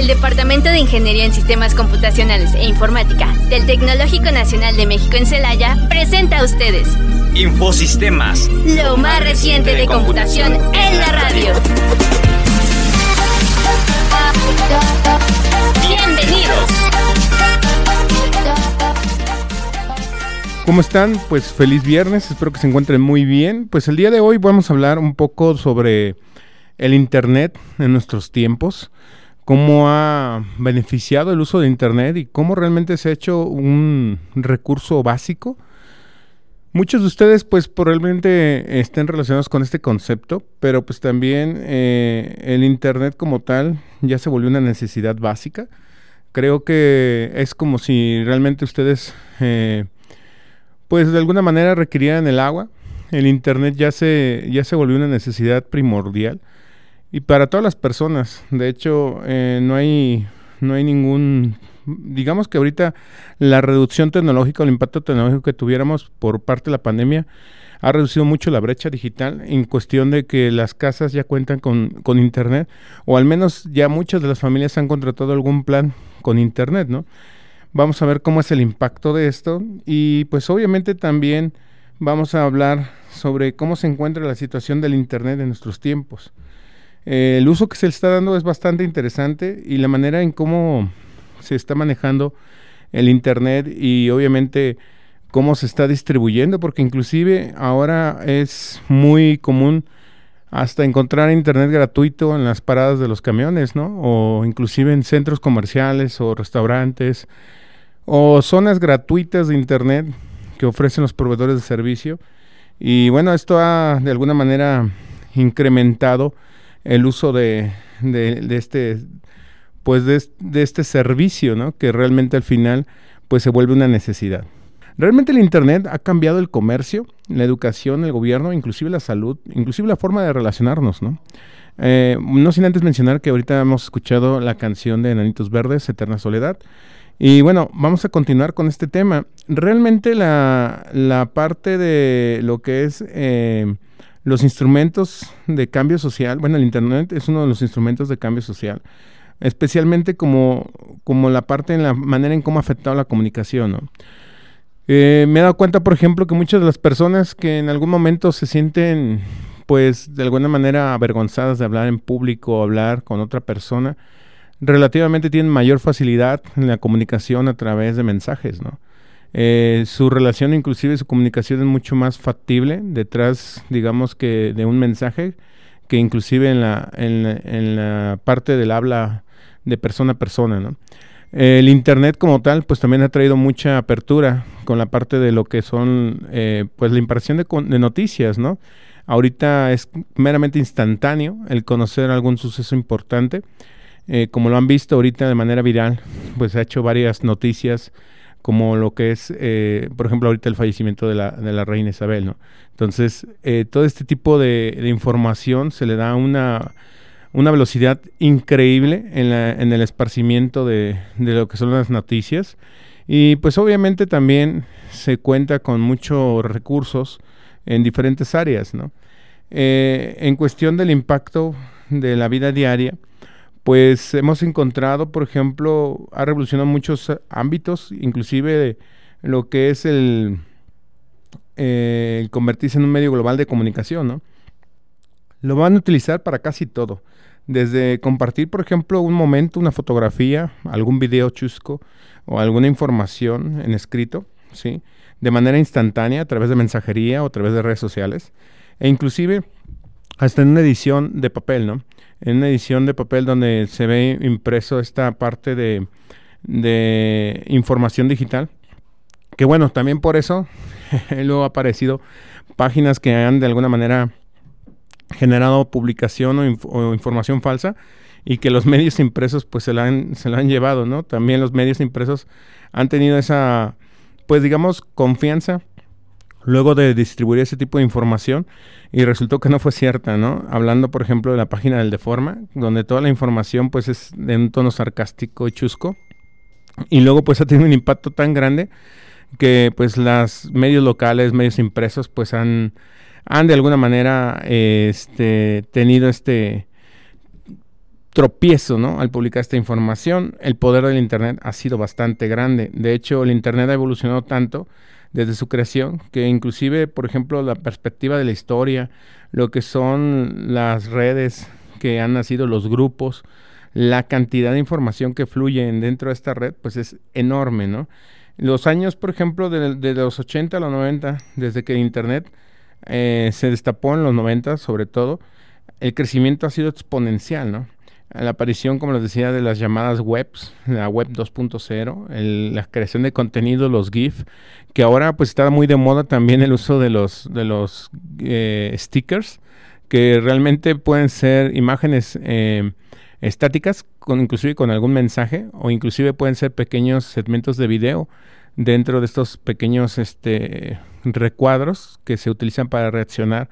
El Departamento de Ingeniería en Sistemas Computacionales e Informática del Tecnológico Nacional de México en Celaya presenta a ustedes Infosistemas, lo más reciente de computación en la radio. Bienvenidos. ¿Cómo están? Pues feliz viernes, espero que se encuentren muy bien. Pues el día de hoy vamos a hablar un poco sobre el Internet en nuestros tiempos, cómo ha beneficiado el uso de Internet y cómo realmente se ha hecho un recurso básico. Muchos de ustedes pues probablemente estén relacionados con este concepto, pero pues también eh, el Internet como tal ya se volvió una necesidad básica. Creo que es como si realmente ustedes... Eh, pues de alguna manera requerían el agua. El internet ya se, ya se volvió una necesidad primordial y para todas las personas. De hecho, eh, no hay no hay ningún digamos que ahorita la reducción tecnológica el impacto tecnológico que tuviéramos por parte de la pandemia ha reducido mucho la brecha digital en cuestión de que las casas ya cuentan con, con internet o al menos ya muchas de las familias han contratado algún plan con internet, ¿no? Vamos a ver cómo es el impacto de esto y pues obviamente también vamos a hablar sobre cómo se encuentra la situación del Internet en nuestros tiempos. Eh, el uso que se le está dando es bastante interesante y la manera en cómo se está manejando el Internet y obviamente cómo se está distribuyendo, porque inclusive ahora es muy común hasta encontrar internet gratuito en las paradas de los camiones, ¿no? O inclusive en centros comerciales o restaurantes o zonas gratuitas de Internet que ofrecen los proveedores de servicio. Y bueno, esto ha de alguna manera incrementado el uso de, este pues de, este servicio, ¿no? Que realmente al final pues se vuelve una necesidad. Realmente el Internet ha cambiado el comercio, la educación, el gobierno, inclusive la salud, inclusive la forma de relacionarnos, ¿no? Eh, no sin antes mencionar que ahorita hemos escuchado la canción de Enanitos Verdes, Eterna Soledad, y bueno, vamos a continuar con este tema. Realmente la, parte de lo que es eh, los instrumentos de cambio social, bueno, el Internet es uno de los instrumentos de cambio social, especialmente como, como la parte en la manera en cómo ha afectado la comunicación. Eh, me he dado cuenta, por ejemplo, que muchas de las personas que en algún momento se sienten, pues, de alguna manera avergonzadas de hablar en público o hablar con otra persona, relativamente tienen mayor facilidad en la comunicación a través de mensajes, ¿no? Eh, su relación, inclusive su comunicación es mucho más factible detrás, digamos que de un mensaje, que inclusive en la, en parte del habla de persona a persona, ¿no? el Internet como tal, pues también ha traído mucha apertura con la parte de lo que son, eh, pues la impresión de, de, noticias, ¿no? Ahorita es meramente instantáneo el conocer algún suceso importante eh, como lo han visto ahorita de manera viral, pues ha hecho varias noticias como lo que es, eh, por ejemplo, ahorita el fallecimiento de la, de la reina Isabel, ¿no? Entonces, eh, todo este tipo de, información se le da una, una velocidad increíble en, la, en el esparcimiento de, de, lo que son las noticias. Y pues obviamente también se cuenta con muchos recursos en diferentes áreas, ¿no? en cuestión del impacto de la vida diaria, pues hemos encontrado, por ejemplo, ha revolucionado muchos ámbitos, inclusive lo que es el, eh, convertirse en un medio global de comunicación, ¿no? Lo van a utilizar para casi todo, desde compartir, por ejemplo, un momento, una fotografía, algún video chusco o alguna información en escrito, ¿sí? De manera instantánea a través de mensajería o a través de redes sociales, e inclusive hasta en una edición de papel, ¿no? En una edición de papel donde se ve impreso esta parte de, información digital. Que bueno, también por eso luego ha aparecido páginas que han de alguna manera generado publicación o, información falsa y que los medios impresos pues se la, han, se la han llevado, ¿no? También los medios impresos han tenido esa, pues digamos, confianza luego de distribuir ese tipo de información y resultó que no fue cierta, ¿no? Hablando, por ejemplo, de la página del Deforma, donde toda la información pues es de un tono sarcástico y chusco y luego pues ha tenido un impacto tan grande que pues las medios locales, medios impresos pues han, han de alguna manera este, tenido este tropiezo, ¿no? Al publicar esta información, el poder del Internet ha sido bastante grande. De hecho, el Internet ha evolucionado tanto desde su creación que inclusive, por ejemplo, la perspectiva de la historia, lo que son las redes que han nacido, los grupos, la cantidad de información que fluye dentro de esta red, pues es enorme, ¿no? Los años, por ejemplo, de, los 80 a los 90, desde que Internet eh, se destapó en los 90 sobre todo, el crecimiento ha sido exponencial, ¿no? La aparición, como les decía, de las llamadas webs, la web 2.0, la creación de contenido, los GIF, que ahora pues está muy de moda también el uso de los, de los eh, stickers, que realmente pueden ser imágenes eh, estáticas, con, inclusive con algún mensaje, o inclusive pueden ser pequeños segmentos de video dentro de estos pequeños este, recuadros que se utilizan para reaccionar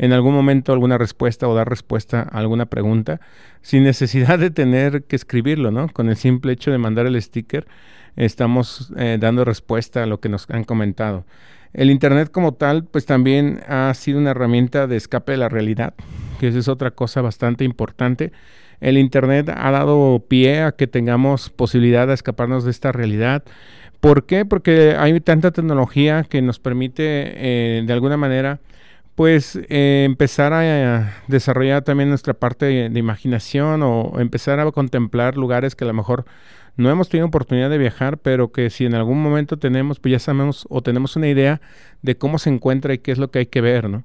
en algún momento alguna respuesta o dar respuesta a alguna pregunta sin necesidad de tener que escribirlo, ¿no? Con el simple hecho de mandar el sticker estamos eh, dando respuesta a lo que nos han comentado. El Internet como tal, pues también ha sido una herramienta de escape de la realidad, que esa es otra cosa bastante importante el Internet ha dado pie a que tengamos posibilidad de escaparnos de esta realidad. ¿Por qué? Porque hay tanta tecnología que nos permite eh, de alguna manera pues eh, empezar a, desarrollar también nuestra parte de, imaginación o empezar a contemplar lugares que a lo mejor no hemos tenido oportunidad de viajar, pero que si en algún momento tenemos, pues ya sabemos o tenemos una idea de cómo se encuentra y qué es lo que hay que ver, ¿no?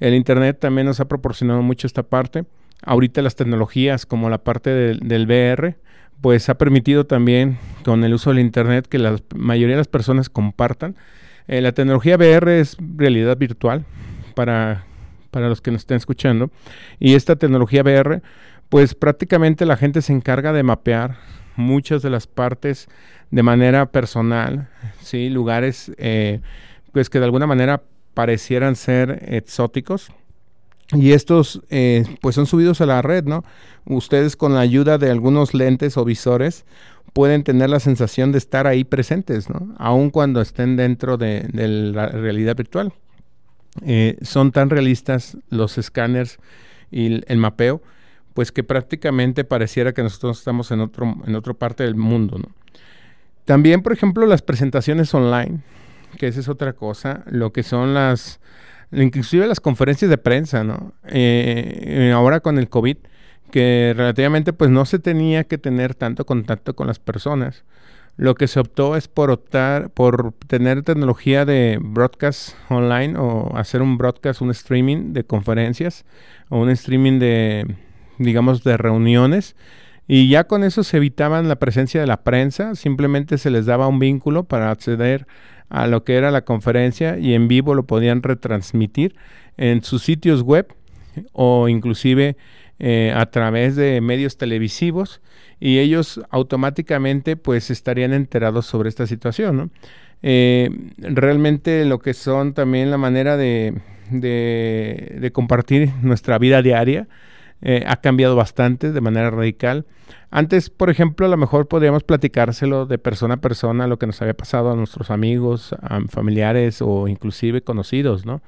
El Internet también nos ha proporcionado mucho esta parte. Ahorita las tecnologías como la parte del, VR, pues ha permitido también con el uso del Internet que la mayoría de las personas compartan. Eh, la tecnología VR es realidad virtual para, para los que nos estén escuchando. Y esta tecnología VR, pues prácticamente la gente se encarga de mapear muchas de las partes de manera personal, ¿sí? lugares eh, pues que de alguna manera parecieran ser exóticos y estos eh, pues son subidos a la red, ¿no? Ustedes con la ayuda de algunos lentes o visores pueden tener la sensación de estar ahí presentes, ¿no? Aun cuando estén dentro de, la realidad virtual. Eh, son tan realistas los escáneres y el, mapeo, pues que prácticamente pareciera que nosotros estamos en otro, en otra parte del mundo. También, por ejemplo, las presentaciones online, que esa es otra cosa, lo que son las inclusive las conferencias de prensa, ¿no? Eh, ahora con el COVID, que relativamente pues no se tenía que tener tanto contacto con las personas. Lo que se optó es por optar por tener tecnología de broadcast online o hacer un broadcast, un streaming de conferencias o un streaming de, digamos, de reuniones. Y ya con eso se evitaban la presencia de la prensa, simplemente se les daba un vínculo para acceder a lo que era la conferencia y en vivo lo podían retransmitir en sus sitios web o inclusive eh, a través de medios televisivos y ellos automáticamente pues estarían enterados sobre esta situación. Eh, realmente lo que son también la manera de, de compartir nuestra vida diaria eh, ha cambiado bastante de manera radical. Antes, por ejemplo, a lo mejor podríamos platicárselo de persona a persona, lo que nos había pasado a nuestros amigos, familiares o inclusive conocidos, ¿no?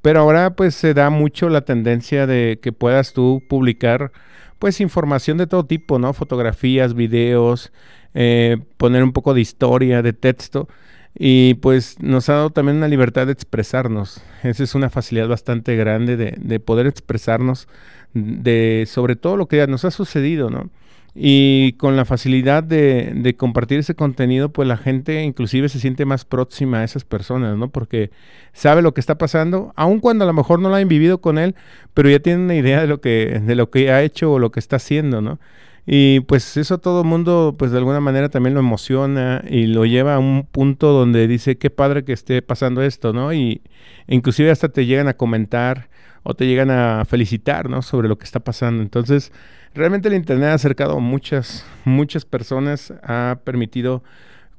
Pero ahora pues se da mucho la tendencia de que puedas tú publicar pues información de todo tipo, ¿no? Fotografías, videos, eh, poner un poco de historia, de texto. Y pues nos ha dado también una libertad de expresarnos. Esa es una facilidad bastante grande de, de poder expresarnos de sobre todo lo que nos ha sucedido, ¿no? Y con la facilidad de, de, compartir ese contenido, pues la gente inclusive se siente más próxima a esas personas, ¿no? Porque sabe lo que está pasando, aun cuando a lo mejor no lo han vivido con él, pero ya tienen una idea de lo que, de lo que ha hecho o lo que está haciendo, ¿no? Y pues eso todo mundo, pues de alguna manera también lo emociona y lo lleva a un punto donde dice, qué padre que esté pasando esto, ¿no? Y inclusive hasta te llegan a comentar o te llegan a felicitar, ¿no? Sobre lo que está pasando. Entonces, realmente el Internet ha acercado a muchas, muchas personas, ha permitido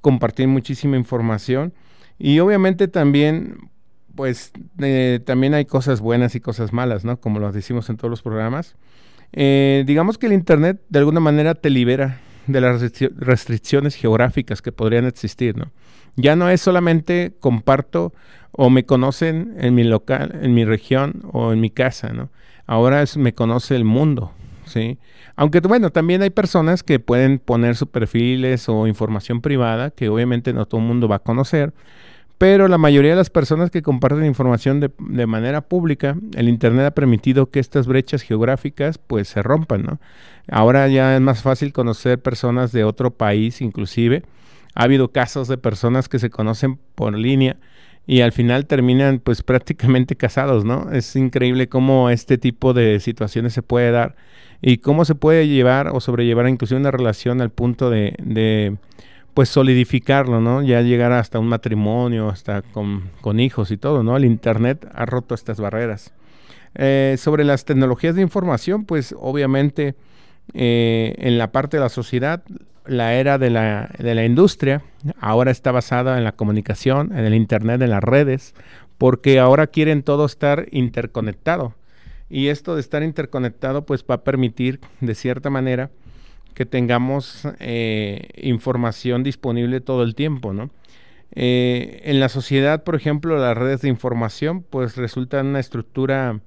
compartir muchísima información y obviamente también, pues, eh, también hay cosas buenas y cosas malas, ¿no? Como lo decimos en todos los programas. Eh, digamos que el Internet de alguna manera te libera de las restricciones geográficas que podrían existir, ¿no? Ya no es solamente comparto o me conocen en mi local, en mi región o en mi casa, ¿no? Ahora es me conoce el mundo, ¿sí? Aunque bueno, también hay personas que pueden poner sus perfiles o información privada que obviamente no todo el mundo va a conocer, pero la mayoría de las personas que comparten información de, de, manera pública, el Internet ha permitido que estas brechas geográficas pues se rompan, ¿no? Ahora ya es más fácil conocer personas de otro país, inclusive. Ha habido casos de personas que se conocen por línea y al final terminan pues prácticamente casados, ¿no? Es increíble cómo este tipo de situaciones se puede dar y cómo se puede llevar o sobrellevar inclusive una relación al punto de, de pues solidificarlo, ¿no? Ya llegar hasta un matrimonio, hasta con, con, hijos y todo, ¿no? El Internet ha roto estas barreras. Eh, sobre las tecnologías de información, pues obviamente eh, en la parte de la sociedad, la era de la, de la industria ahora está basada en la comunicación, en el Internet, en las redes, porque ahora quieren todo estar interconectado. Y esto de estar interconectado pues va a permitir de cierta manera que tengamos eh, información disponible todo el tiempo, ¿no? Eh, en la sociedad, por ejemplo, las redes de información pues resultan una estructura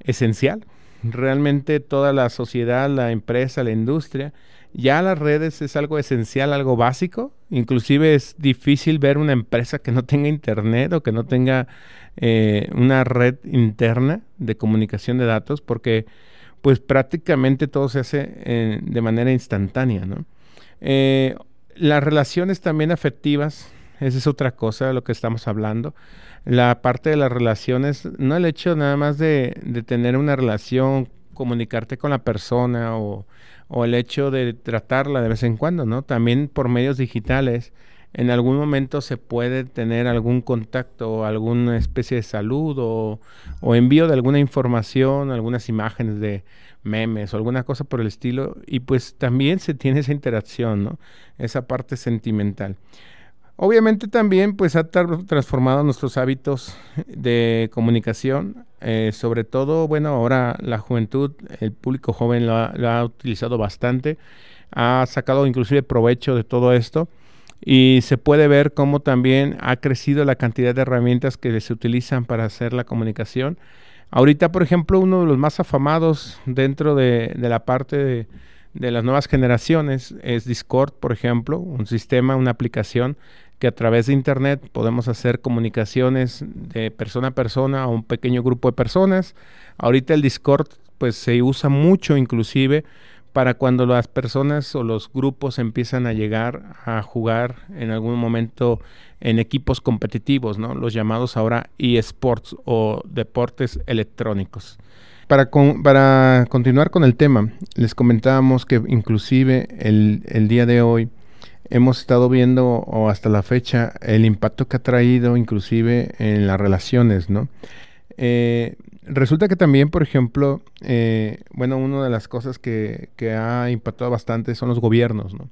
esencial. Realmente toda la sociedad, la empresa, la industria, ya las redes es algo esencial, algo básico. Inclusive es difícil ver una empresa que no tenga internet o que no tenga eh, una red interna de comunicación de datos porque pues prácticamente todo se hace eh, de manera instantánea, ¿no? Eh, las relaciones también afectivas, esa es otra cosa de lo que estamos hablando. La parte de las relaciones, no el hecho nada más de, tener una relación, comunicarte con la persona o, o, el hecho de tratarla de vez en cuando, ¿no? También por medios digitales, en algún momento se puede tener algún contacto alguna especie de salud o, envío de alguna información, algunas imágenes de memes o alguna cosa por el estilo y pues también se tiene esa interacción, ¿no? Esa parte sentimental. Obviamente también pues ha transformado nuestros hábitos de comunicación, eh, sobre todo, bueno, ahora la juventud, el público joven lo ha utilizado bastante, ha sacado inclusive provecho de todo esto y se puede ver cómo también ha crecido la cantidad de herramientas que se utilizan para hacer la comunicación. Ahorita, por ejemplo, uno de los más afamados dentro de, la parte de, las nuevas generaciones es Discord, por ejemplo, un sistema, una aplicación que a través de Internet podemos hacer comunicaciones de persona a persona a un pequeño grupo de personas. Ahorita el Discord pues se usa mucho inclusive para cuando las personas o los grupos empiezan a llegar a jugar en algún momento en equipos competitivos, ¿no? Los llamados ahora eSports o deportes electrónicos. Para, continuar con el tema, les comentábamos que inclusive el, el día de hoy hemos estado viendo o hasta la fecha el impacto que ha traído inclusive en las relaciones, ¿no? Eh, Resulta que también, por ejemplo, eh, bueno, una de las cosas que, que, ha impactado bastante son los gobiernos, ¿no?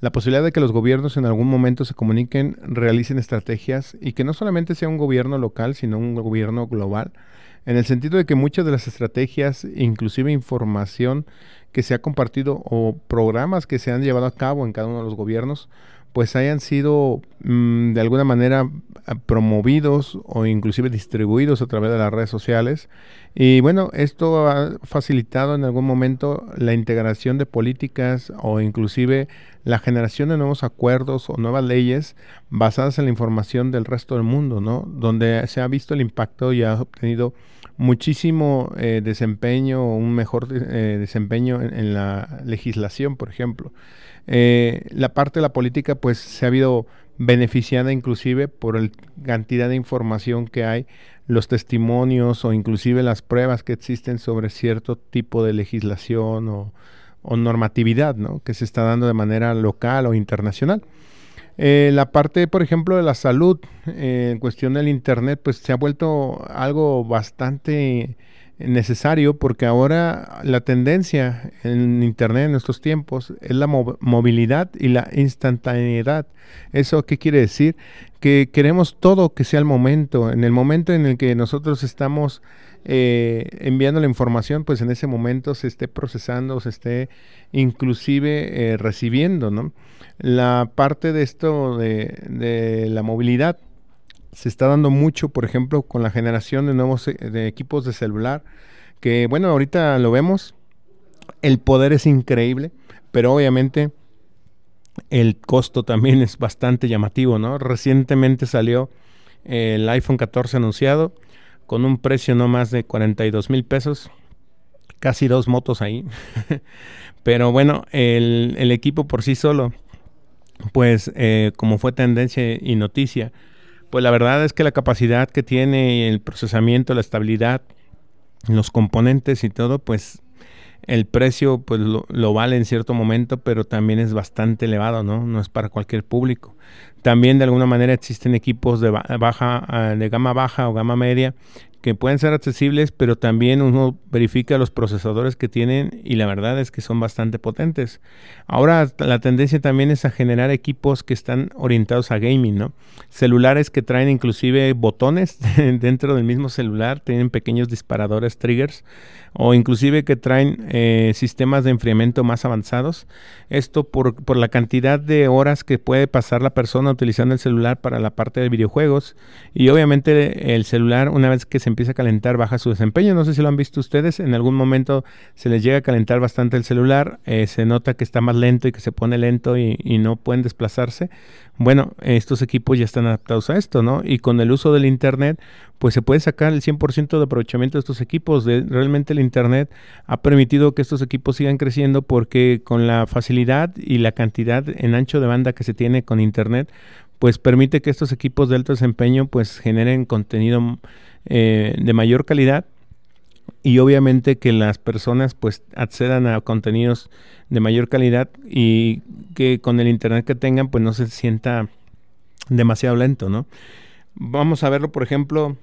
La posibilidad de que los gobiernos en algún momento se comuniquen, realicen estrategias y que no solamente sea un gobierno local, sino un gobierno global, en el sentido de que muchas de las estrategias, inclusive información que se ha compartido o programas que se han llevado a cabo en cada uno de los gobiernos, pues hayan sido mm, de alguna manera promovidos o inclusive distribuidos a través de las redes sociales. Y bueno, esto ha facilitado en algún momento la integración de políticas o inclusive la generación de nuevos acuerdos o nuevas leyes basadas en la información del resto del mundo, ¿no? Donde se ha visto el impacto y ha obtenido muchísimo eh, desempeño un mejor eh, desempeño en la legislación, por ejemplo. Eh, la parte de la política pues se ha habido beneficiada inclusive por la cantidad de información que hay, los testimonios o inclusive las pruebas que existen sobre cierto tipo de legislación o, normatividad ¿no? que se está dando de manera local o internacional. Eh, la parte, por ejemplo, de la salud, eh, en cuestión del Internet, pues se ha vuelto algo bastante necesario porque ahora la tendencia en Internet en estos tiempos es la movilidad y la instantaneidad. ¿Eso qué quiere decir? Que queremos todo que sea el momento. En el momento en el que nosotros estamos eh, enviando la información, pues en ese momento se esté procesando, se esté inclusive eh, recibiendo, ¿no? La parte de esto de, de la movilidad se está dando mucho, por ejemplo, con la generación de nuevos eh, equipos de celular, que bueno, ahorita lo vemos. el poder es increíble, pero obviamente el costo también es bastante llamativo, ¿no? Recientemente salió el iPhone 14 anunciado con un precio no más de 42 mil pesos, casi dos motos ahí. Pero bueno, el, el, equipo por sí solo, pues eh, como fue tendencia y noticia, pues la verdad es que la capacidad que tiene, el procesamiento, la estabilidad, los componentes y todo, pues el precio pues lo, vale en cierto momento, pero también es bastante elevado, ¿no? No es para cualquier público. También de alguna manera existen equipos de baja, ah, de gama baja o gama media que pueden ser accesibles, pero también uno verifica los procesadores que tienen y la verdad es que son bastante potentes. Ahora la tendencia también es a generar equipos que están orientados a gaming, ¿no? Celulares que traen inclusive botones dentro del mismo celular, tienen pequeños disparadores, triggers, o inclusive que traen eh, sistemas de enfriamiento más avanzados. Esto por, por la cantidad de horas que puede pasar la persona utilizando el celular para la parte de videojuegos y obviamente el celular una vez que se empieza a calentar baja su desempeño. No sé si lo han visto ustedes, en algún momento se les llega a calentar bastante el celular, eh, se nota que está más lento y que se pone lento y, y no pueden desplazarse. Bueno, estos equipos ya están adaptados a esto, ¿no? Y con el uso del Internet, pues se puede sacar el 100% de aprovechamiento de estos equipos. De, realmente el Internet ha permitido que estos equipos sigan creciendo porque con la facilidad y la cantidad en ancho de banda que se tiene con Internet, pues permite que estos equipos de alto desempeño pues generen contenido eh, de mayor calidad y obviamente que las personas pues accedan a contenidos de mayor calidad y que con el internet que tengan pues no se sienta demasiado lento, ¿no? Vamos a verlo, por ejemplo,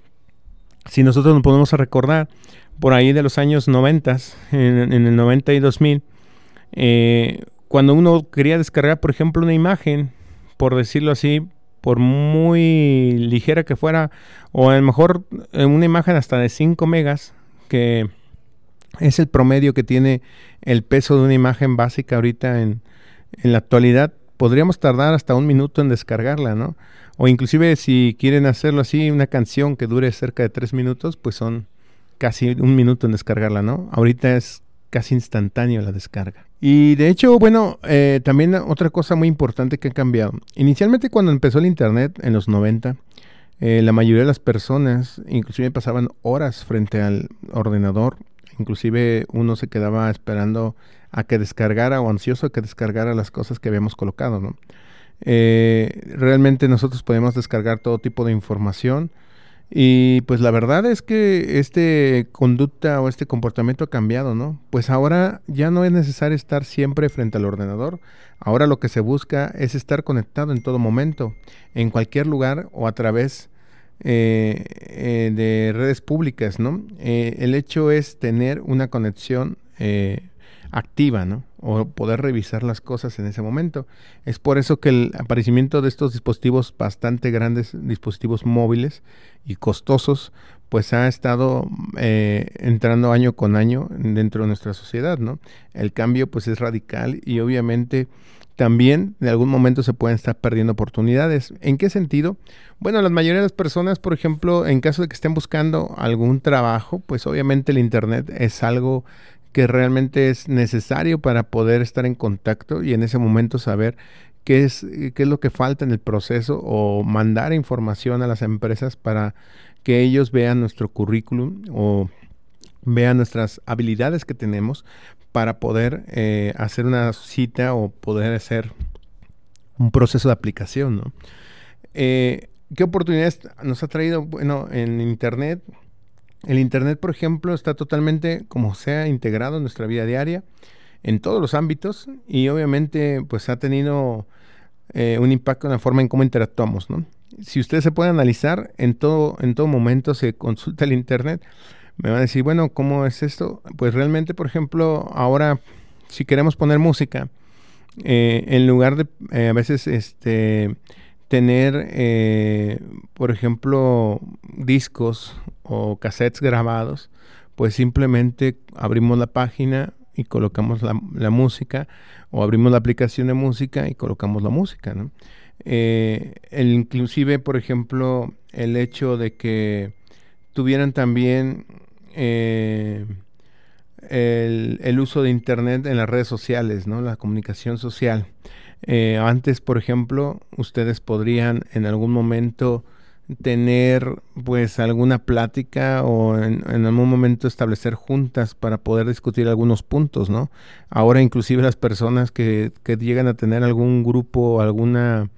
si nosotros nos podemos recordar por ahí de los años 90, en, el 90 y 2000, eh, cuando uno quería descargar, por ejemplo, una imagen, por decirlo así, por muy ligera que fuera, o a lo mejor eh, una imagen hasta de 5 megas, que es el promedio que tiene el peso de una imagen básica ahorita en, en la actualidad. Podríamos tardar hasta un minuto en descargarla, ¿no? O inclusive si quieren hacerlo así, una canción que dure cerca de tres minutos, pues son casi un minuto en descargarla, ¿no? Ahorita es casi instantáneo la descarga. Y de hecho, bueno, eh, también otra cosa muy importante que ha cambiado. Inicialmente cuando empezó el Internet en los 90, eh, la mayoría de las personas inclusive pasaban horas frente al ordenador Inclusive uno se quedaba esperando a que descargara o ansioso a que descargara las cosas que habíamos colocado, ¿no? Eh, realmente nosotros podemos descargar todo tipo de información y pues la verdad es que este conducta o este comportamiento ha cambiado, ¿no? Pues ahora ya no es necesario estar siempre frente al ordenador. Ahora lo que se busca es estar conectado en todo momento, en cualquier lugar o a través eh, eh, de redes públicas, ¿no? Eh, el hecho es tener una conexión activa, ¿no? O poder revisar las cosas en ese momento. Es por eso que el aparecimiento de estos dispositivos bastante grandes, dispositivos móviles y costosos, pues ha estado entrando año con año dentro de nuestra sociedad, ¿no? El cambio pues es radical y obviamente también en algún momento se pueden estar perdiendo oportunidades. ¿En qué sentido? Bueno, la mayoría de las personas, por ejemplo, en caso de que estén buscando algún trabajo, pues obviamente el Internet es algo que realmente es necesario para poder estar en contacto y en ese momento saber qué es, qué es lo que falta en el proceso o mandar información a las empresas para que ellos vean nuestro currículum o vean nuestras habilidades que tenemos para poder eh, hacer una cita o poder hacer un proceso de aplicación. ¿no? Eh, ¿Qué oportunidades nos ha traído? Bueno, en Internet, el Internet, por ejemplo, está totalmente, como sea, integrado en nuestra vida diaria, en todos los ámbitos, y obviamente, pues ha tenido eh, un impacto en la forma en cómo interactuamos, ¿no? Si ustedes se pueden analizar, en todo, en todo momento se consulta el Internet, me van a decir, bueno, ¿cómo es esto? Pues realmente, por ejemplo, ahora, si queremos poner música, eh, en lugar de eh, a veces este tener, eh, por ejemplo, discos o cassettes grabados, pues simplemente abrimos la página y colocamos la, música o abrimos la aplicación de música y colocamos la música. ¿no? el, inclusive, por ejemplo, el hecho de que tuvieran también eh, el, uso de Internet en las redes sociales, ¿no? La comunicación social. Eh, antes, por ejemplo, ustedes podrían en algún momento tener pues alguna plática o en, algún momento establecer juntas para poder discutir algunos puntos, ¿no? Ahora inclusive las personas que, que llegan a tener algún grupo, alguna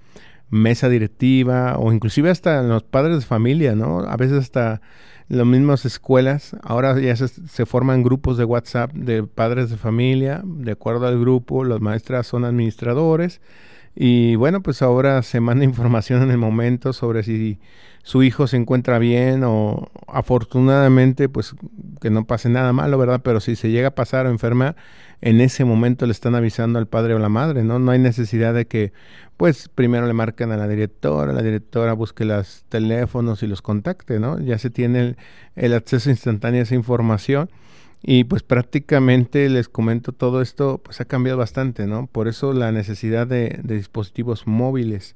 mesa directiva o inclusive hasta los padres de familia, ¿no? A veces hasta las mismas escuelas, ahora ya se, forman grupos de WhatsApp de padres de familia, de acuerdo al grupo, las maestras son administradores y bueno, pues ahora se manda información en el momento sobre si su hijo se encuentra bien o afortunadamente pues que no pase nada malo, ¿verdad? Pero si se llega a pasar o enferma, en ese momento le están avisando al padre o la madre, ¿no? No hay necesidad de que pues primero le marquen a la directora, la directora busque los teléfonos y los contacte, ¿no? Ya se tiene el, el acceso instantáneo a esa información y pues prácticamente les comento todo esto, pues ha cambiado bastante, ¿no? Por eso la necesidad de, dispositivos móviles.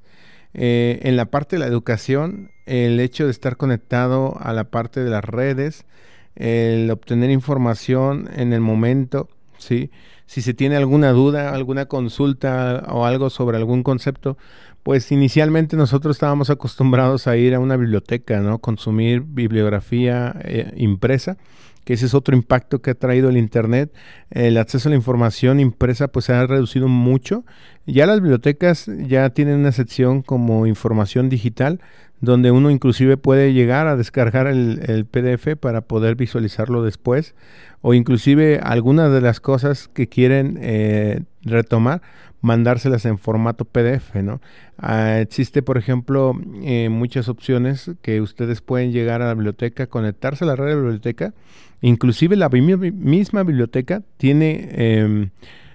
Eh, en la parte de la educación, el hecho de estar conectado a la parte de las redes, el obtener información en el momento, ¿sí? Si se tiene alguna duda, alguna consulta o algo sobre algún concepto, pues inicialmente nosotros estábamos acostumbrados a ir a una biblioteca, ¿no? Consumir bibliografía eh, impresa que ese es otro impacto que ha traído el Internet. El acceso a la información impresa pues se ha reducido mucho. Ya las bibliotecas ya tienen una sección como información digital donde uno inclusive puede llegar a descargar el, PDF para poder visualizarlo después o inclusive algunas de las cosas que quieren eh, retomar mandárselas en formato PDF, ¿no? Ah, existe, por ejemplo, eh, muchas opciones que ustedes pueden llegar a la biblioteca, conectarse a la red de la biblioteca Inclusive la misma biblioteca tiene, em,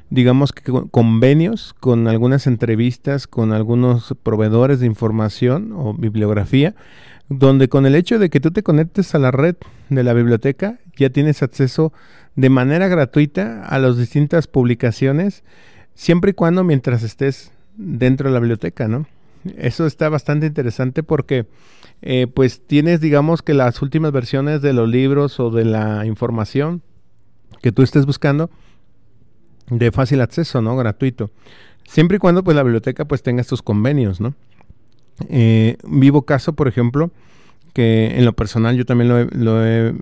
digamos que convenios con algunas entrevistas, con algunos proveedores de información o bibliografía, donde con el hecho de que tú te conectes a la red de la biblioteca, ya tienes acceso de manera gratuita a las distintas publicaciones, siempre y cuando mientras estés dentro de la biblioteca, ¿no? Eso está bastante interesante porque eh, pues tienes digamos que las últimas versiones de los libros o de la información que tú estés buscando de fácil acceso, ¿no? Gratuito. Siempre y cuando pues la biblioteca pues tenga estos convenios, ¿no? Eh, vivo caso, por ejemplo, que en lo personal yo también lo he,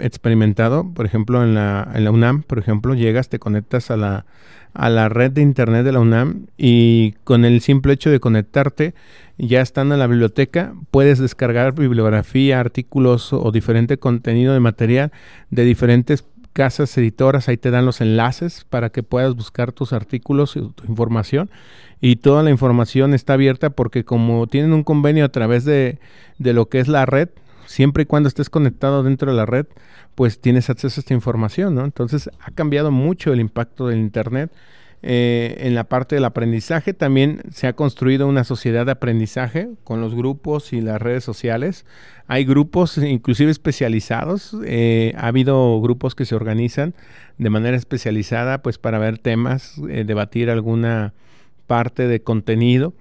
experimentado, por ejemplo, en la, en la UNAM, por ejemplo, llegas, te conectas a la, a la red de internet de la UNAM y con el simple hecho de conectarte, ya estando en la biblioteca, puedes descargar bibliografía, artículos o diferente contenido de material de diferentes casas editoras, ahí te dan los enlaces para que puedas buscar tus artículos y tu información. Y toda la información está abierta porque como tienen un convenio a través de, de lo que es la red, siempre y cuando estés conectado dentro de la red, pues tienes acceso a esta información, ¿no? Entonces ha cambiado mucho el impacto del Internet. Eh, en la parte del aprendizaje también se ha construido una sociedad de aprendizaje con los grupos y las redes sociales. Hay grupos inclusive especializados. Eh, ha habido grupos que se organizan de manera especializada pues para ver temas, eh, debatir alguna parte de contenido.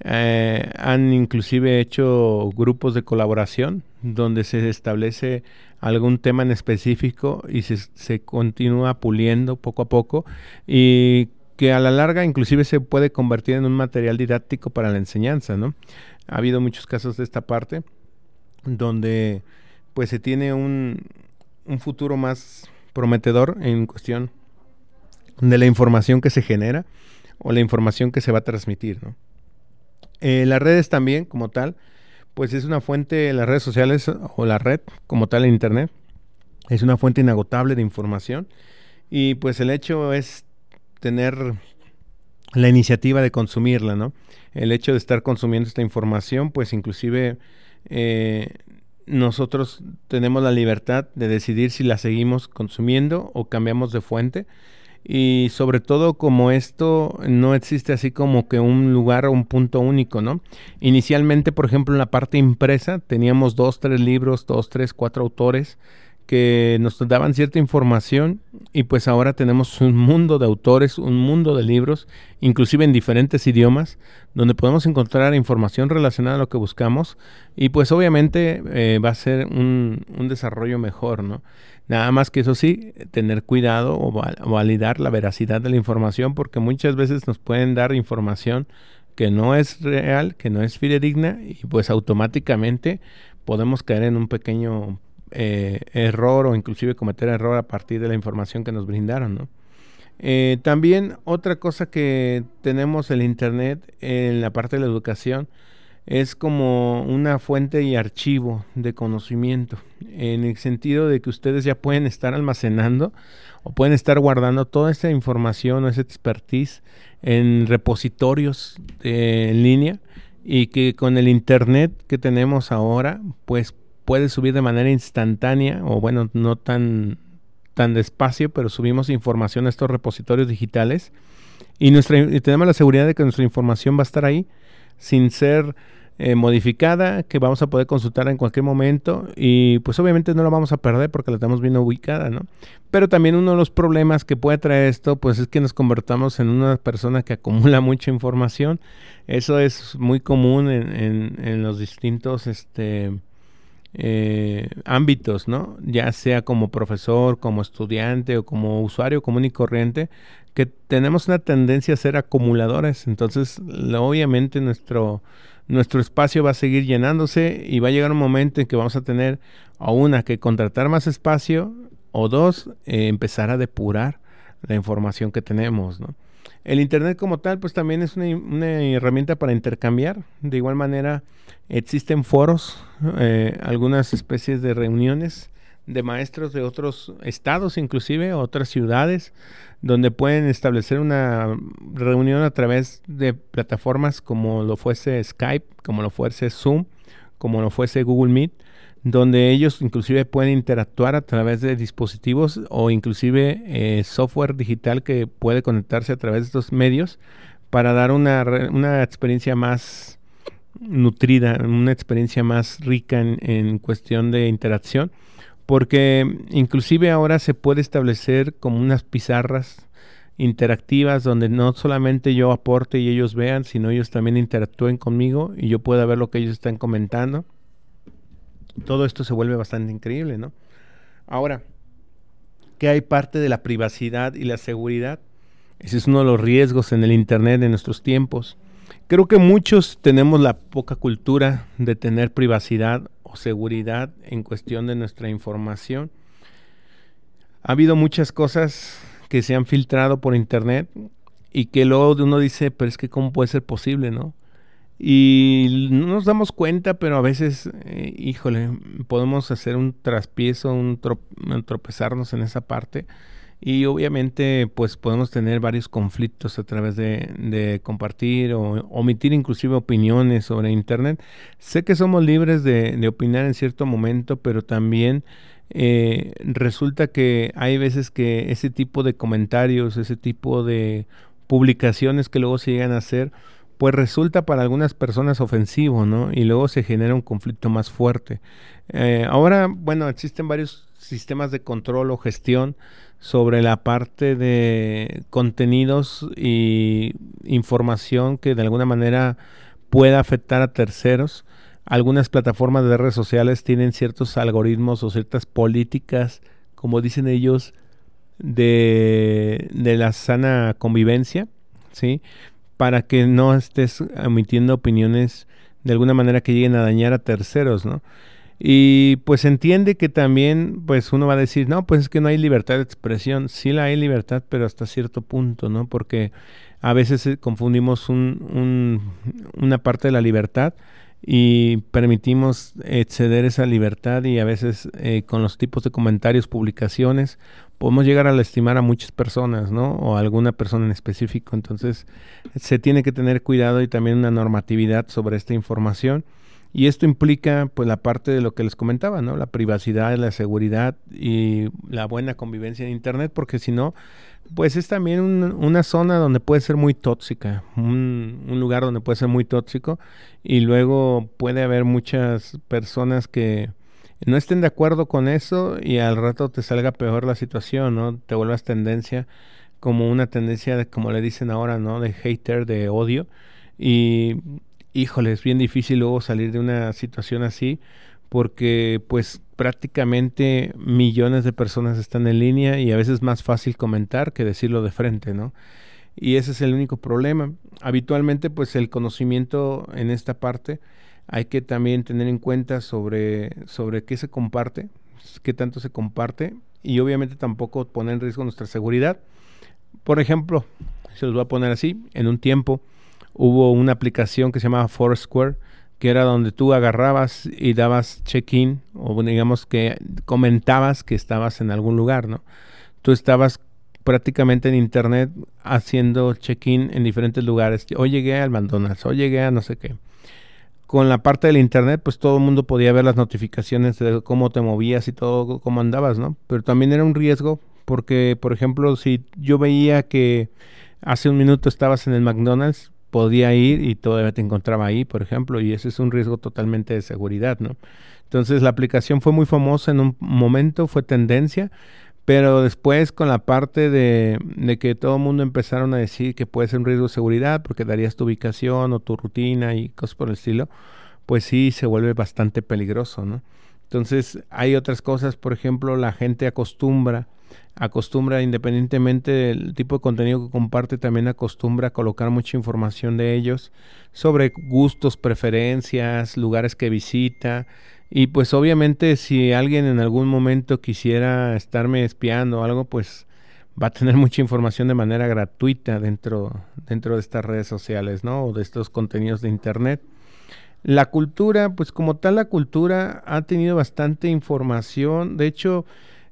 han inclusive hecho grupos de colaboración donde se establece algún tema en específico y se, se continúa puliendo poco a poco y que a la larga inclusive se puede convertir en un material didáctico para la enseñanza, ¿no? Ha habido muchos casos de esta parte donde pues se tiene un, un futuro más prometedor en cuestión de la información que se genera o la información que se va a transmitir, ¿no? Eh, las redes también, como tal, pues es una fuente, las redes sociales o la red, como tal en Internet, es una fuente inagotable de información y pues el hecho es tener la iniciativa de consumirla, ¿no? El hecho de estar consumiendo esta información, pues inclusive eh, nosotros tenemos la libertad de decidir si la seguimos consumiendo o cambiamos de fuente y sobre todo como esto no existe así como que un lugar o un punto único, ¿no? Inicialmente, por ejemplo, en la parte impresa teníamos dos, tres libros, dos, tres, cuatro autores que nos daban cierta información y pues ahora tenemos un mundo de autores, un mundo de libros, inclusive en diferentes idiomas, donde podemos encontrar información relacionada a lo que buscamos y pues obviamente eh, va a ser un, un, desarrollo mejor, ¿no? Nada más que eso sí, tener cuidado o validar la veracidad de la información porque muchas veces nos pueden dar información que no es real, que no es fidedigna y pues automáticamente podemos caer en un pequeño eh, error o inclusive cometer error a partir de la información que nos brindaron. Eh, también otra cosa que tenemos el Internet en la parte de la educación es como una fuente y archivo de conocimiento, en el sentido de que ustedes ya pueden estar almacenando o pueden estar guardando toda esta información o esa expertise en repositorios en línea y que con el Internet que tenemos ahora, pues puede subir de manera instantánea o bueno, no tan, tan despacio, pero subimos información a estos repositorios digitales y, tenemos la seguridad de que nuestra información va a estar ahí sin ser eh, modificada, que vamos a poder consultar en cualquier momento y pues obviamente no la vamos a perder porque la estamos bien ubicada, ¿no? Pero también uno de los problemas que puede traer esto pues es que nos convertamos en una persona que acumula mucha información. Eso es muy común en, en, en los distintos, este, eh, ámbitos, ¿no? Ya sea como profesor, como estudiante o como usuario común y corriente, que tenemos una tendencia a ser acumuladores. Entonces, obviamente nuestro, nuestro espacio va a seguir llenándose y va a llegar un momento en que vamos a tener a una que contratar más espacio o dos, eh, empezar a depurar la información que tenemos, ¿no? El Internet como tal, pues también es una, herramienta para intercambiar. De igual manera, existen foros, eh, algunas especies de reuniones de maestros de otros estados, inclusive otras ciudades, donde pueden establecer una reunión a través de plataformas como lo fuese Skype, como lo fuese Zoom, como lo fuese Google Meet donde ellos inclusive pueden interactuar a través de dispositivos o inclusive eh, software digital que puede conectarse a través de estos medios para dar una, una experiencia más nutrida, una experiencia más rica en, en, cuestión de interacción, porque inclusive ahora se puede establecer como unas pizarras interactivas donde no solamente yo aporte y ellos vean, sino ellos también interactúen conmigo y yo pueda ver lo que ellos están comentando todo esto se vuelve bastante increíble, ¿no? Ahora, ¿qué hay parte de la privacidad y la seguridad? Ese es uno de los riesgos en el Internet en nuestros tiempos. Creo que muchos tenemos la poca cultura de tener privacidad o seguridad en cuestión de nuestra información. Ha habido muchas cosas que se han filtrado por Internet y que luego uno dice, pero es que cómo puede ser posible, ¿no? Y no nos damos cuenta, pero a veces, eh, híjole, podemos hacer un traspiezo, un, tropezarnos en esa parte. Y obviamente, pues podemos tener varios conflictos a través de, compartir o omitir inclusive opiniones sobre Internet. Sé que somos libres de, opinar en cierto momento, pero también eh, resulta que hay veces que ese tipo de comentarios, ese tipo de publicaciones que luego se llegan a hacer, pues resulta para algunas personas ofensivo, ¿no? Y luego se genera un conflicto más fuerte. Eh, ahora, bueno, existen varios sistemas de control o gestión sobre la parte de contenidos y información que de alguna manera pueda afectar a terceros. Algunas plataformas de redes sociales tienen ciertos algoritmos o ciertas políticas, como dicen ellos, de, de la sana convivencia, ¿sí? Para que no estés emitiendo opiniones de alguna manera que lleguen a dañar a terceros, ¿no? Y pues entiende que también, pues uno va a decir, no, pues es que no hay libertad de expresión. Sí la hay libertad, pero hasta cierto punto, ¿no? Porque a veces eh, confundimos un, una parte de la libertad y permitimos exceder esa libertad y a veces eh, con los tipos de comentarios, publicaciones, podemos llegar a lastimar a muchas personas, ¿no? O a alguna persona en específico. Entonces, se tiene que tener cuidado y también una normatividad sobre esta información. Y esto implica, pues, la parte de lo que les comentaba, ¿no? La privacidad, la seguridad y la buena convivencia en Internet, porque si no, pues es también una zona donde puede ser muy tóxica, un, un, lugar donde puede ser muy tóxico y luego puede haber muchas personas que no estén de acuerdo con eso y al rato te salga peor la situación, ¿no? Te vuelvas tendencia como una tendencia, de, como le dicen ahora, ¿no? De hater, de odio. Y híjole, es bien difícil luego salir de una situación así porque pues prácticamente millones de personas están en línea y a veces es más fácil comentar que decirlo de frente, ¿no? Y ese es el único problema. Habitualmente pues el conocimiento en esta parte hay que también tener en cuenta sobre, sobre qué se comparte, qué tanto se comparte y obviamente tampoco poner en riesgo nuestra seguridad. Por ejemplo, se los voy a poner así, en un tiempo hubo una aplicación que se llamaba Foursquare, que era donde tú agarrabas y dabas check-in o digamos que comentabas que estabas en algún lugar, ¿no? Tú estabas prácticamente en internet haciendo check-in en diferentes lugares. Hoy llegué al McDonald's, hoy llegué a no sé qué con la parte del internet, pues todo el mundo podía ver las notificaciones de cómo te movías y todo, cómo andabas, ¿no? Pero también era un riesgo porque, por ejemplo, si yo veía que hace un minuto estabas en el McDonald's, podía ir y todavía te encontraba ahí, por ejemplo, y ese es un riesgo totalmente de seguridad, ¿no? Entonces la aplicación fue muy famosa en un momento, fue tendencia, pero después con la parte de, que todo el mundo empezaron a decir que puede ser un riesgo de seguridad porque darías tu ubicación o tu rutina y cosas por el estilo, pues sí se vuelve bastante peligroso, ¿no? Entonces hay otras cosas, por ejemplo, la gente acostumbra, acostumbra independientemente del tipo de contenido que comparte, también acostumbra a colocar mucha información de ellos sobre gustos, preferencias, lugares que visita, y pues obviamente si alguien en algún momento quisiera estarme espiando o algo, pues va a tener mucha información de manera gratuita dentro, dentro de estas redes sociales, ¿no? O de estos contenidos de internet. La cultura, pues como tal la cultura ha tenido bastante información. De hecho,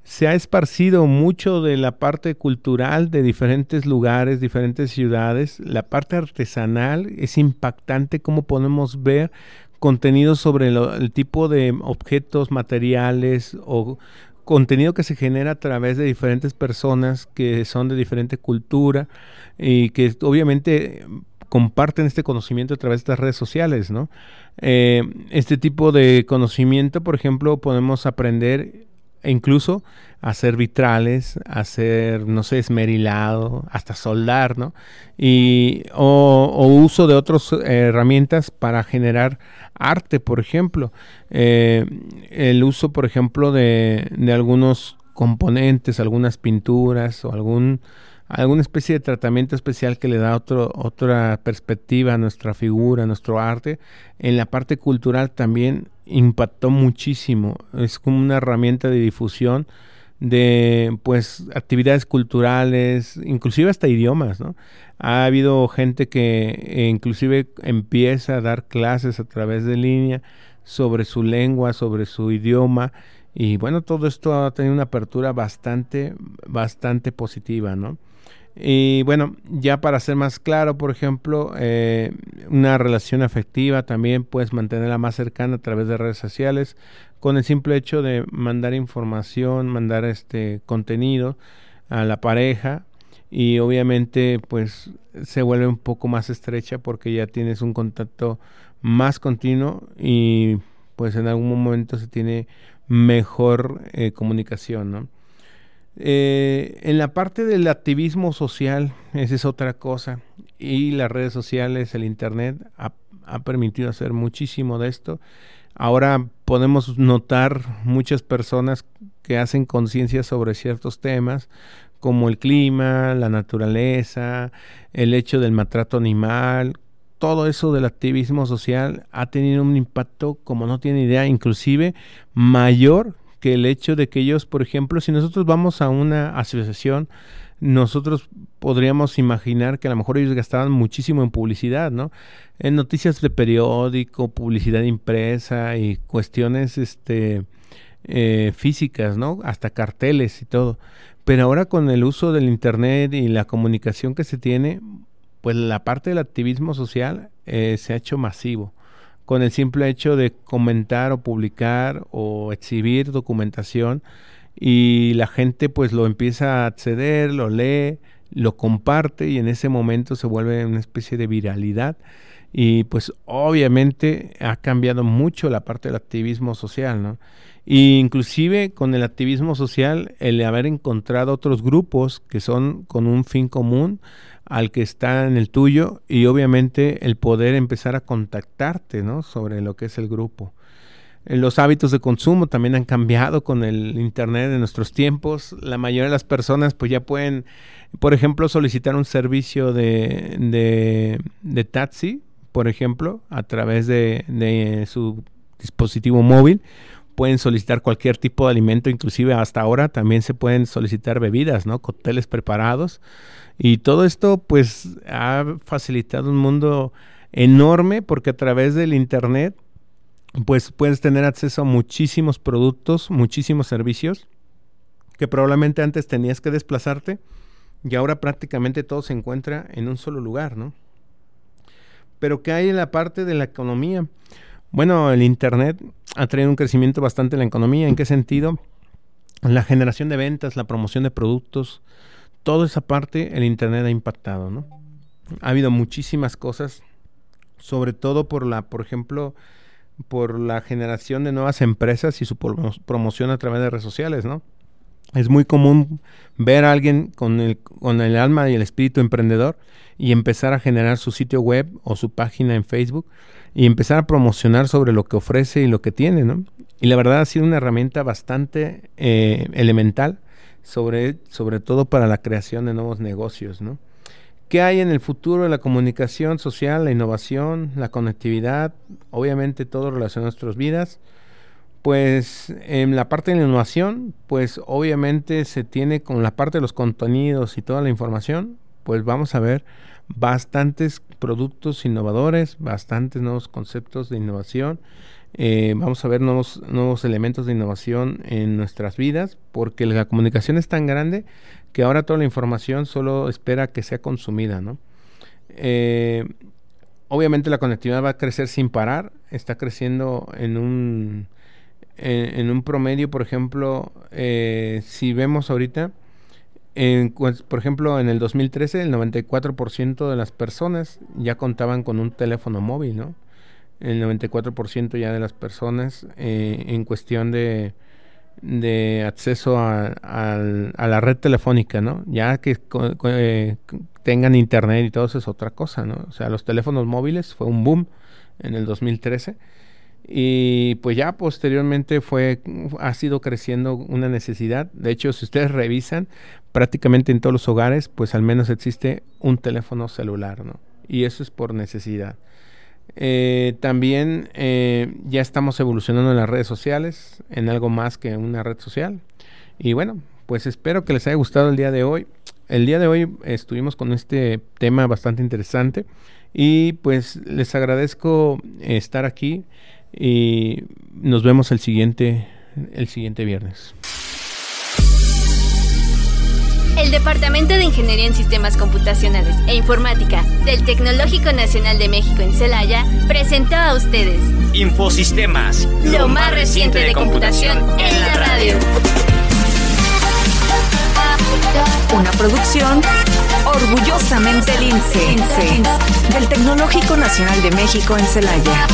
se ha esparcido mucho de la parte cultural de diferentes lugares, diferentes ciudades. La parte artesanal es impactante como podemos ver contenido sobre el tipo de objetos, materiales o contenido que se genera a través de diferentes personas que son de diferente cultura y que obviamente comparten este conocimiento a través de estas redes sociales, ¿no? Eh, este tipo de conocimiento, por ejemplo, podemos aprender e incluso hacer vitrales, hacer, no sé, esmerilado, hasta soldar, ¿no? Y, o, uso de otras herramientas para generar arte, por ejemplo. Eh, el uso, por ejemplo, de, de algunos componentes, algunas pinturas o algún alguna especie de tratamiento especial que le da otro, otra perspectiva a nuestra figura, a nuestro arte. En la parte cultural también impactó muchísimo. Es como una herramienta de difusión de pues actividades culturales, inclusive hasta idiomas, ¿no? Ha habido gente que eh, inclusive empieza a dar clases a través de línea sobre su lengua, sobre su idioma y bueno, todo esto ha tenido una apertura bastante bastante positiva, ¿no? Y bueno, ya para ser más claro, por ejemplo, eh, una relación afectiva también puedes mantenerla más cercana a través de redes sociales con el simple hecho de mandar información, mandar este contenido a la pareja y obviamente pues se vuelve un poco más estrecha porque ya tienes un contacto más continuo y pues en algún momento se tiene mejor eh, comunicación, ¿no? Eh, en la parte del activismo social, esa es otra cosa. Y las redes sociales, el Internet, ha, permitido hacer muchísimo de esto. Ahora podemos notar muchas personas que hacen conciencia sobre ciertos temas, como el clima, la naturaleza, el hecho del maltrato animal. Todo eso del activismo social ha tenido un impacto, como no tiene idea, inclusive mayor que el hecho de que ellos, por ejemplo, si nosotros vamos a una asociación, nosotros podríamos imaginar que a lo mejor ellos gastaban muchísimo en publicidad, ¿no? En noticias de periódico, publicidad impresa y cuestiones este, eh, físicas, ¿no? Hasta carteles y todo. Pero ahora con el uso del Internet y la comunicación que se tiene, pues la parte del activismo social eh, se ha hecho masivo con el simple hecho de comentar o publicar o exhibir documentación y la gente pues lo empieza a acceder, lo lee, lo comparte y en ese momento se vuelve una especie de viralidad y pues obviamente ha cambiado mucho la parte del activismo social, ¿no? E inclusive con el activismo social, el haber encontrado otros grupos que son con un fin común al que está en el tuyo y obviamente el poder empezar a contactarte ¿no? sobre lo que es el grupo. Eh, los hábitos de consumo también han cambiado con el Internet de nuestros tiempos. La mayoría de las personas pues ya pueden, por ejemplo, solicitar un servicio de, de, de taxi, por ejemplo, a través de, de su dispositivo móvil pueden solicitar cualquier tipo de alimento, inclusive hasta ahora también se pueden solicitar bebidas, ¿no? Cócteles preparados. Y todo esto pues ha facilitado un mundo enorme porque a través del internet pues puedes tener acceso a muchísimos productos, muchísimos servicios que probablemente antes tenías que desplazarte y ahora prácticamente todo se encuentra en un solo lugar, ¿no? Pero ¿qué hay en la parte de la economía? Bueno, el Internet ha traído un crecimiento bastante en la economía. ¿En qué sentido? La generación de ventas, la promoción de productos, toda esa parte el Internet ha impactado, ¿no? Ha habido muchísimas cosas, sobre todo por la, por ejemplo, por la generación de nuevas empresas y su promoción a través de redes sociales, ¿no? Es muy común ver a alguien con el, con el alma y el espíritu emprendedor y empezar a generar su sitio web o su página en Facebook y empezar a promocionar sobre lo que ofrece y lo que tiene, ¿no? Y la verdad ha sido una herramienta bastante eh, elemental, sobre, sobre todo para la creación de nuevos negocios, ¿no? ¿Qué hay en el futuro de la comunicación social, la innovación, la conectividad? Obviamente todo relacionado a nuestras vidas. Pues en la parte de la innovación, pues obviamente se tiene con la parte de los contenidos y toda la información, pues vamos a ver bastantes productos innovadores, bastantes nuevos conceptos de innovación. Eh, vamos a ver nuevos, nuevos elementos de innovación en nuestras vidas, porque la comunicación es tan grande que ahora toda la información solo espera que sea consumida, ¿no? Eh, obviamente la conectividad va a crecer sin parar, está creciendo en un, en, un promedio, por ejemplo, eh, si vemos ahorita, por ejemplo, en el 2013 el 94% de las personas ya contaban con un teléfono móvil, ¿no? El 94% ya de las personas eh, en cuestión de de acceso a, la red telefónica, ¿no? Ya que eh, tengan internet y todo eso es otra cosa, ¿no? O sea, los teléfonos móviles fue un boom en el 2013 y pues ya posteriormente fue ha sido creciendo una necesidad. De hecho, si ustedes revisan, prácticamente en todos los hogares, pues al menos existe un teléfono celular, ¿no? Y eso es por necesidad. Eh, también eh, ya estamos evolucionando en las redes sociales, en algo más que una red social. Y bueno, pues espero que les haya gustado el día de hoy. El día de hoy estuvimos con este tema bastante interesante y pues les agradezco estar aquí y nos vemos el siguiente el siguiente viernes. El Departamento de Ingeniería en Sistemas Computacionales e Informática del Tecnológico Nacional de México en Celaya presentó a ustedes Infosistemas, lo más reciente de computación en la radio. Una producción orgullosamente lince del Tecnológico Nacional de México en Celaya.